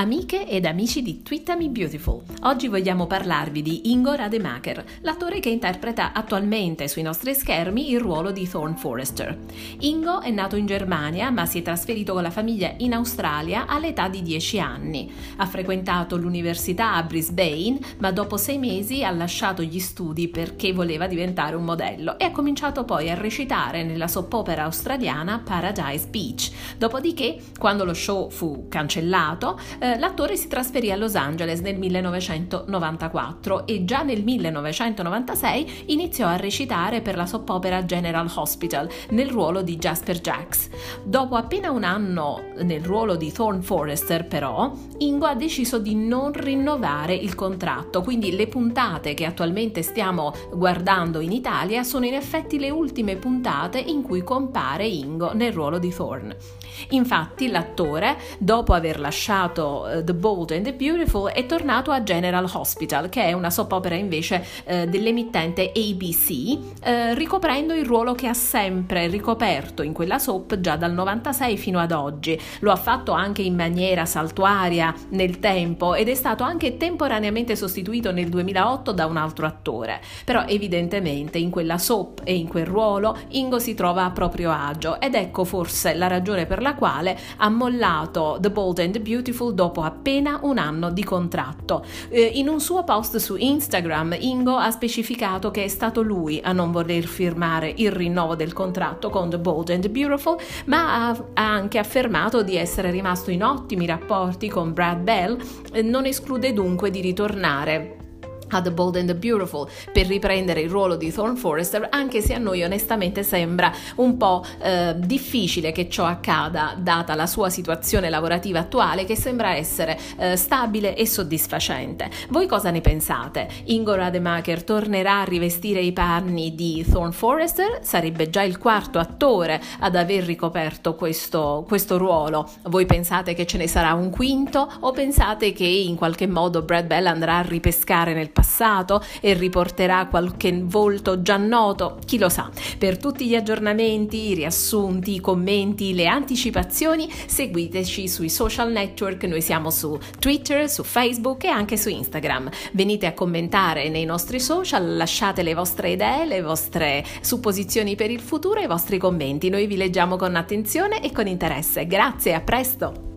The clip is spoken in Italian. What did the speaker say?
Amiche ed amici di Twittami Beautiful, oggi vogliamo parlarvi di Ingo Rademacher, l'attore che interpreta attualmente sui nostri schermi il ruolo di Thorn Forrester. Ingo è nato in Germania ma si è trasferito con la famiglia in Australia all'età di 10 anni. Ha frequentato l'università a Brisbane ma dopo sei mesi ha lasciato gli studi perché voleva diventare un modello e ha cominciato poi a recitare nella soap opera australiana Paradise Beach. Dopodiché, quando lo show fu cancellato, eh, l'attore si trasferì a Los Angeles nel 1994 e già nel 1996 iniziò a recitare per la soap opera General Hospital nel ruolo di Jasper Jacks. Dopo appena un anno nel ruolo di Thorn Forrester, però, Ingo ha deciso di non rinnovare il contratto, quindi le puntate che attualmente stiamo guardando in Italia sono in effetti le ultime puntate in cui compare Ingo nel ruolo di Thorn. Infatti l'attore, dopo aver lasciato uh, The Bold and the Beautiful è tornato a General Hospital, che è una soap opera invece uh, dell'emittente ABC, uh, ricoprendo il ruolo che ha sempre ricoperto in quella soap già dal 96 fino ad oggi. Lo ha fatto anche in maniera saltuaria nel tempo ed è stato anche temporaneamente sostituito nel 2008 da un altro attore. Però evidentemente in quella soap e in quel ruolo Ingo si trova a proprio agio ed ecco forse la ragione per la quale ha mollato The Bold and the Beautiful dopo appena un anno di contratto. Eh, in un suo post su Instagram, Ingo ha specificato che è stato lui a non voler firmare il rinnovo del contratto con The Bold and Beautiful, ma ha, ha anche affermato di essere rimasto in ottimi rapporti con Brad Bell, eh, non esclude dunque di ritornare a The Bold and the Beautiful per riprendere il ruolo di Thorn Forrester, anche se a noi onestamente sembra un po' eh, difficile che ciò accada, data la sua situazione lavorativa attuale che sembra essere eh, stabile e soddisfacente. Voi cosa ne pensate? Ingo Rademacher tornerà a rivestire i panni di Thorn Forrester? Sarebbe già il quarto attore ad aver ricoperto questo, questo ruolo. Voi pensate che ce ne sarà un quinto o pensate che in qualche modo Brad Bell andrà a ripescare nel passato e riporterà qualche volto già noto, chi lo sa. Per tutti gli aggiornamenti, i riassunti, i commenti, le anticipazioni, seguiteci sui social network, noi siamo su Twitter, su Facebook e anche su Instagram. Venite a commentare nei nostri social, lasciate le vostre idee, le vostre supposizioni per il futuro e i vostri commenti. Noi vi leggiamo con attenzione e con interesse. Grazie, a presto!